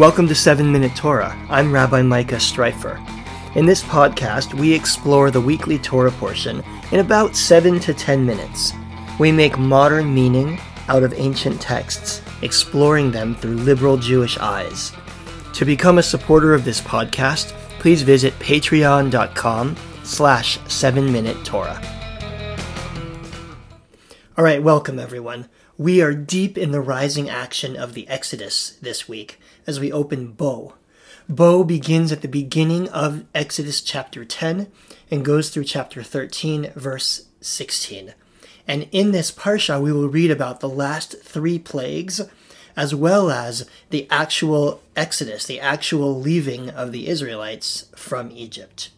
Welcome to 7 Minute Torah. I'm Rabbi Micah Streiffer. In this podcast, we explore the weekly Torah portion in about 7 to 10 minutes. We make modern meaning out of ancient texts, exploring them through liberal Jewish eyes. To become a supporter of this podcast, please visit patreon.com slash 7-minute Torah. All right, welcome everyone. We are deep in the rising action of the Exodus this week as we open Bo. Bo begins at the beginning of Exodus chapter 10 and goes through chapter 13, verse 16. And in this parsha, we will read about the last three plagues, as well as the actual exodus, the actual leaving of the Israelites from Egypt.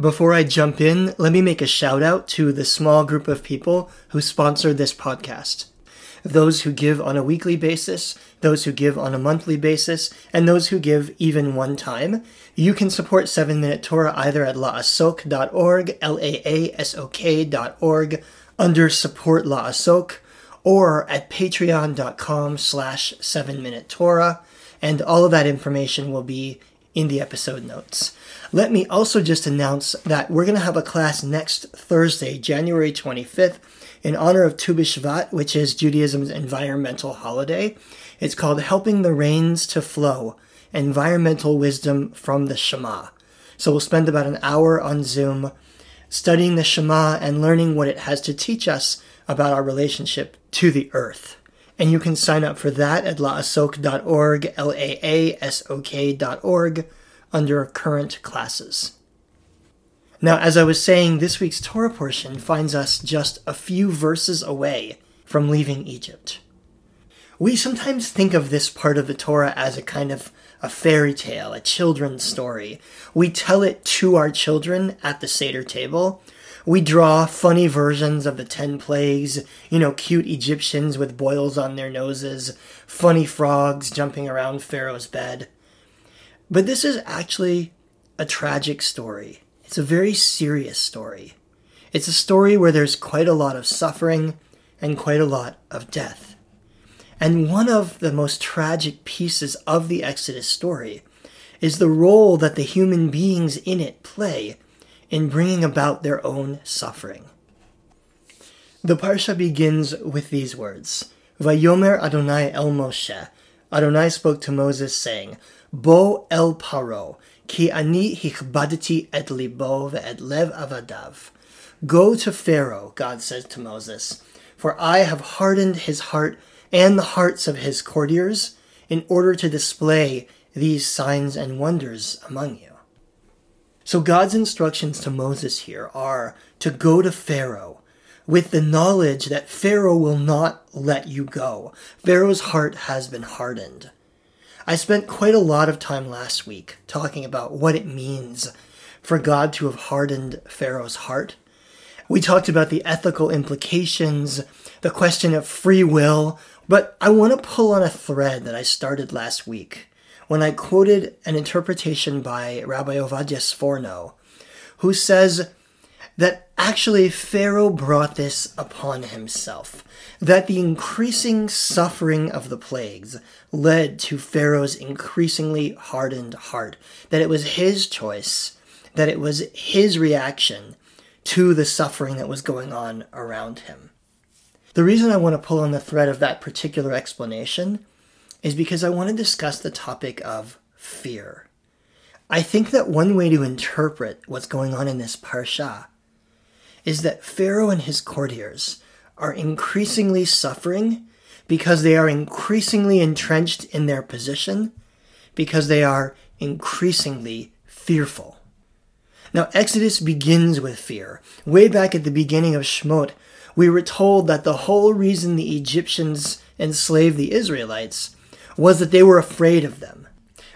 Before I jump in, let me make a shout out to the small group of people who sponsor this podcast those who give on a weekly basis, those who give on a monthly basis, and those who give even one time. You can support 7 Minute Torah either at laasok.org, L-A-A-S-O-K.org, under support laasok, or at patreon.com slash 7 Minute Torah, and all of that information will be in the episode notes. Let me also just announce that we're going to have a class next Thursday, January 25th, in honor of Tu B'Shvat, which is Judaism's environmental holiday. It's called Helping the Rains to Flow Environmental Wisdom from the Shema. So we'll spend about an hour on Zoom studying the Shema and learning what it has to teach us about our relationship to the earth. And you can sign up for that at laasok.org, L A A S O K.org, under current classes. Now, as I was saying, this week's Torah portion finds us just a few verses away from leaving Egypt. We sometimes think of this part of the Torah as a kind of a fairy tale, a children's story. We tell it to our children at the Seder table. We draw funny versions of the ten plagues, you know, cute Egyptians with boils on their noses, funny frogs jumping around Pharaoh's bed. But this is actually a tragic story. It's a very serious story. It's a story where there's quite a lot of suffering and quite a lot of death. And one of the most tragic pieces of the Exodus story is the role that the human beings in it play in bringing about their own suffering. The Parsha begins with these words Vayomer Adonai el Moshe. Adonai spoke to Moses, saying, Bo el Paro, Ki ani hichbadati et libo ve'et lev avadav. Go to Pharaoh, God says to Moses, for I have hardened his heart and the hearts of his courtiers in order to display these signs and wonders among you. So God's instructions to Moses here are to go to Pharaoh with the knowledge that Pharaoh will not let you go. Pharaoh's heart has been hardened. I spent quite a lot of time last week talking about what it means for God to have hardened Pharaoh's heart. We talked about the ethical implications, the question of free will, but I want to pull on a thread that I started last week when I quoted an interpretation by Rabbi Ovadia Sforno, who says that actually Pharaoh brought this upon himself that the increasing suffering of the plagues led to Pharaoh's increasingly hardened heart, that it was his choice, that it was his reaction to the suffering that was going on around him. The reason I want to pull on the thread of that particular explanation is because I want to discuss the topic of fear. I think that one way to interpret what's going on in this parsha is that Pharaoh and his courtiers are increasingly suffering because they are increasingly entrenched in their position, because they are increasingly fearful. Now, Exodus begins with fear. Way back at the beginning of Shemot, we were told that the whole reason the Egyptians enslaved the Israelites was that they were afraid of them.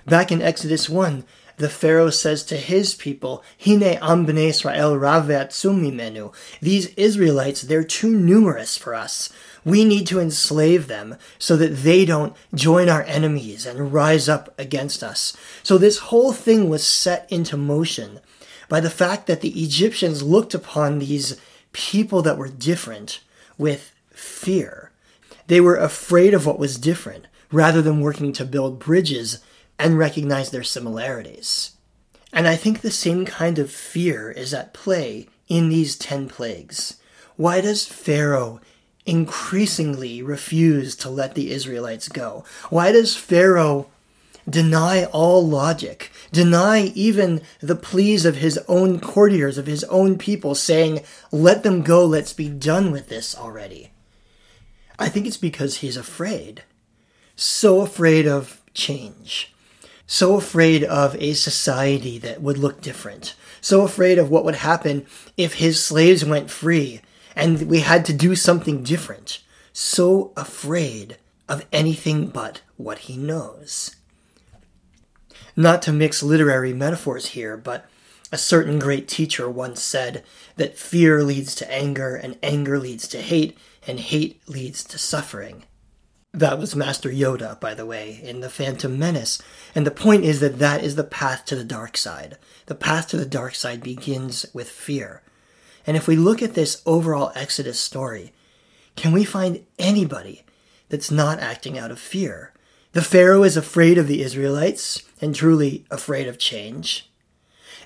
Back in Exodus 1, the Pharaoh says to his people, Hine am b'nei Israel menu. These Israelites, they're too numerous for us. We need to enslave them so that they don't join our enemies and rise up against us. So this whole thing was set into motion by the fact that the Egyptians looked upon these people that were different with fear. They were afraid of what was different rather than working to build bridges and recognize their similarities. And I think the same kind of fear is at play in these ten plagues. Why does Pharaoh increasingly refuse to let the Israelites go? Why does Pharaoh deny all logic, deny even the pleas of his own courtiers, of his own people, saying, Let them go, let's be done with this already? I think it's because he's afraid. So afraid of change. So afraid of a society that would look different. So afraid of what would happen if his slaves went free and we had to do something different. So afraid of anything but what he knows. Not to mix literary metaphors here, but a certain great teacher once said that fear leads to anger, and anger leads to hate, and hate leads to suffering. That was Master Yoda, by the way, in The Phantom Menace. And the point is that that is the path to the dark side. The path to the dark side begins with fear. And if we look at this overall Exodus story, can we find anybody that's not acting out of fear? The Pharaoh is afraid of the Israelites and truly afraid of change.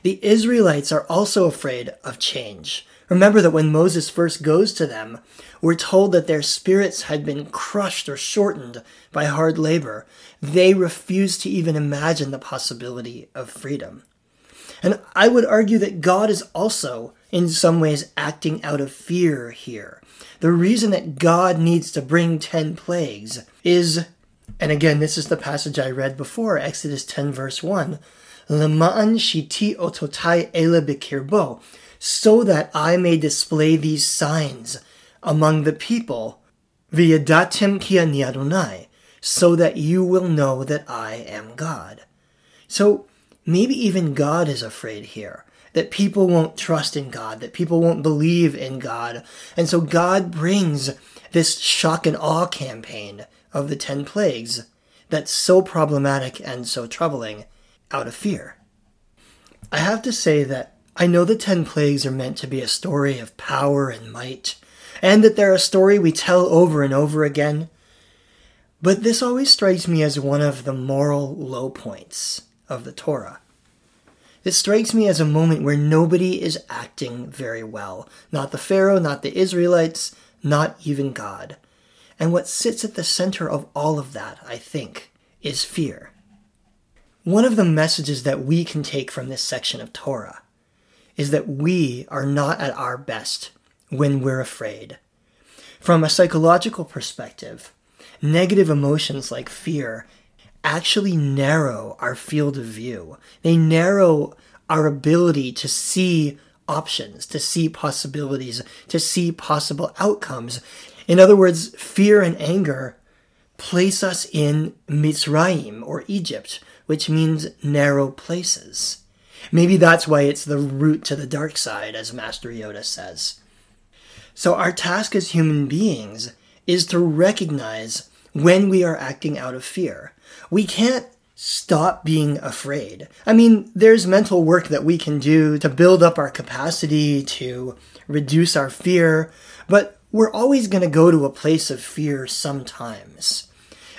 The Israelites are also afraid of change. Remember that when Moses first goes to them, we're told that their spirits had been crushed or shortened by hard labor. They refused to even imagine the possibility of freedom. And I would argue that God is also, in some ways, acting out of fear here. The reason that God needs to bring 10 plagues is, and again, this is the passage I read before, Exodus 10, verse 1. Shiti ototai ele bikirbo, so that I may display these signs among the people, v'yadatim ki ani Adonai, so that you will know that I am God. So maybe even God is afraid here that people won't trust in God, that people won't believe in God. And so God brings this shock and awe campaign of the 10 plagues that's so problematic and so troubling out of fear. I have to say that I know the 10 plagues are meant to be a story of power and might, and that they're a story we tell over and over again. But this always strikes me as one of the moral low points of the Torah. It strikes me as a moment where nobody is acting very well. Not the Pharaoh, not the Israelites, not even God. And what sits at the center of all of that, I think, is fear. One of the messages that we can take from this section of Torah is that we are not at our best when we're afraid. From a psychological perspective, negative emotions like fear actually narrow our field of view. They narrow our ability to see options, to see possibilities, to see possible outcomes. In other words, fear and anger place us in Mitzrayim or Egypt, which means narrow places. Maybe that's why it's the route to the dark side, as Master Yoda says. So, our task as human beings is to recognize when we are acting out of fear. We can't stop being afraid. I mean, there's mental work that we can do to build up our capacity, to reduce our fear, but we're always going to go to a place of fear sometimes.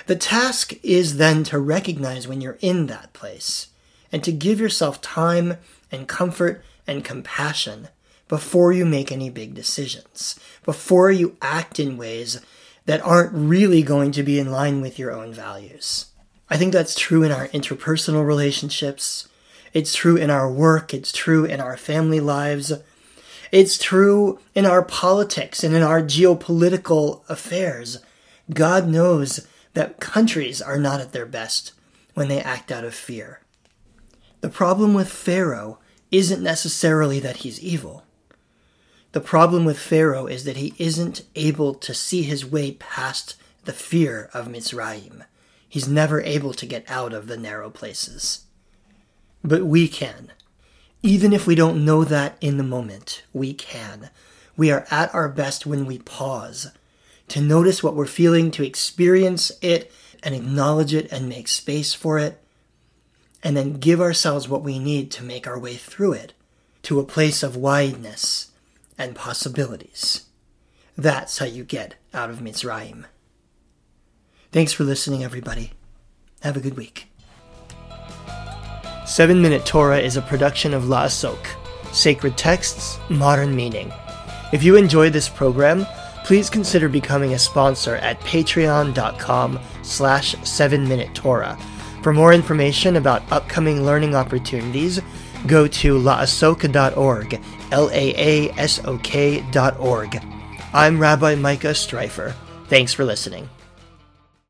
The task is then to recognize when you're in that place and to give yourself time and comfort and compassion before you make any big decisions, before you act in ways that aren't really going to be in line with your own values. I think that's true in our interpersonal relationships. It's true in our work. It's true in our family lives. It's true in our politics and in our geopolitical affairs. God knows that countries are not at their best when they act out of fear. The problem with Pharaoh isn't necessarily that he's evil. The problem with Pharaoh is that he isn't able to see his way past the fear of Mitzrayim. He's never able to get out of the narrow places. But we can. Even if we don't know that in the moment, we can. We are at our best when we pause, to notice what we're feeling, to experience it and acknowledge it and make space for it, and then give ourselves what we need to make our way through it to a place of wideness and possibilities. That's how you get out of Mitzrayim. Thanks for listening, everybody. Have a good week. 7 Minute Torah is a production of La'asok, Sacred Texts, Modern Meaning. If you enjoy this program, please consider becoming a sponsor at patreon.com slash 7-minute Torah. For more information about upcoming learning opportunities, go to laasoka.org, L-A-A-S-O-K dot. I'm Rabbi Micah Streiffer. Thanks for listening.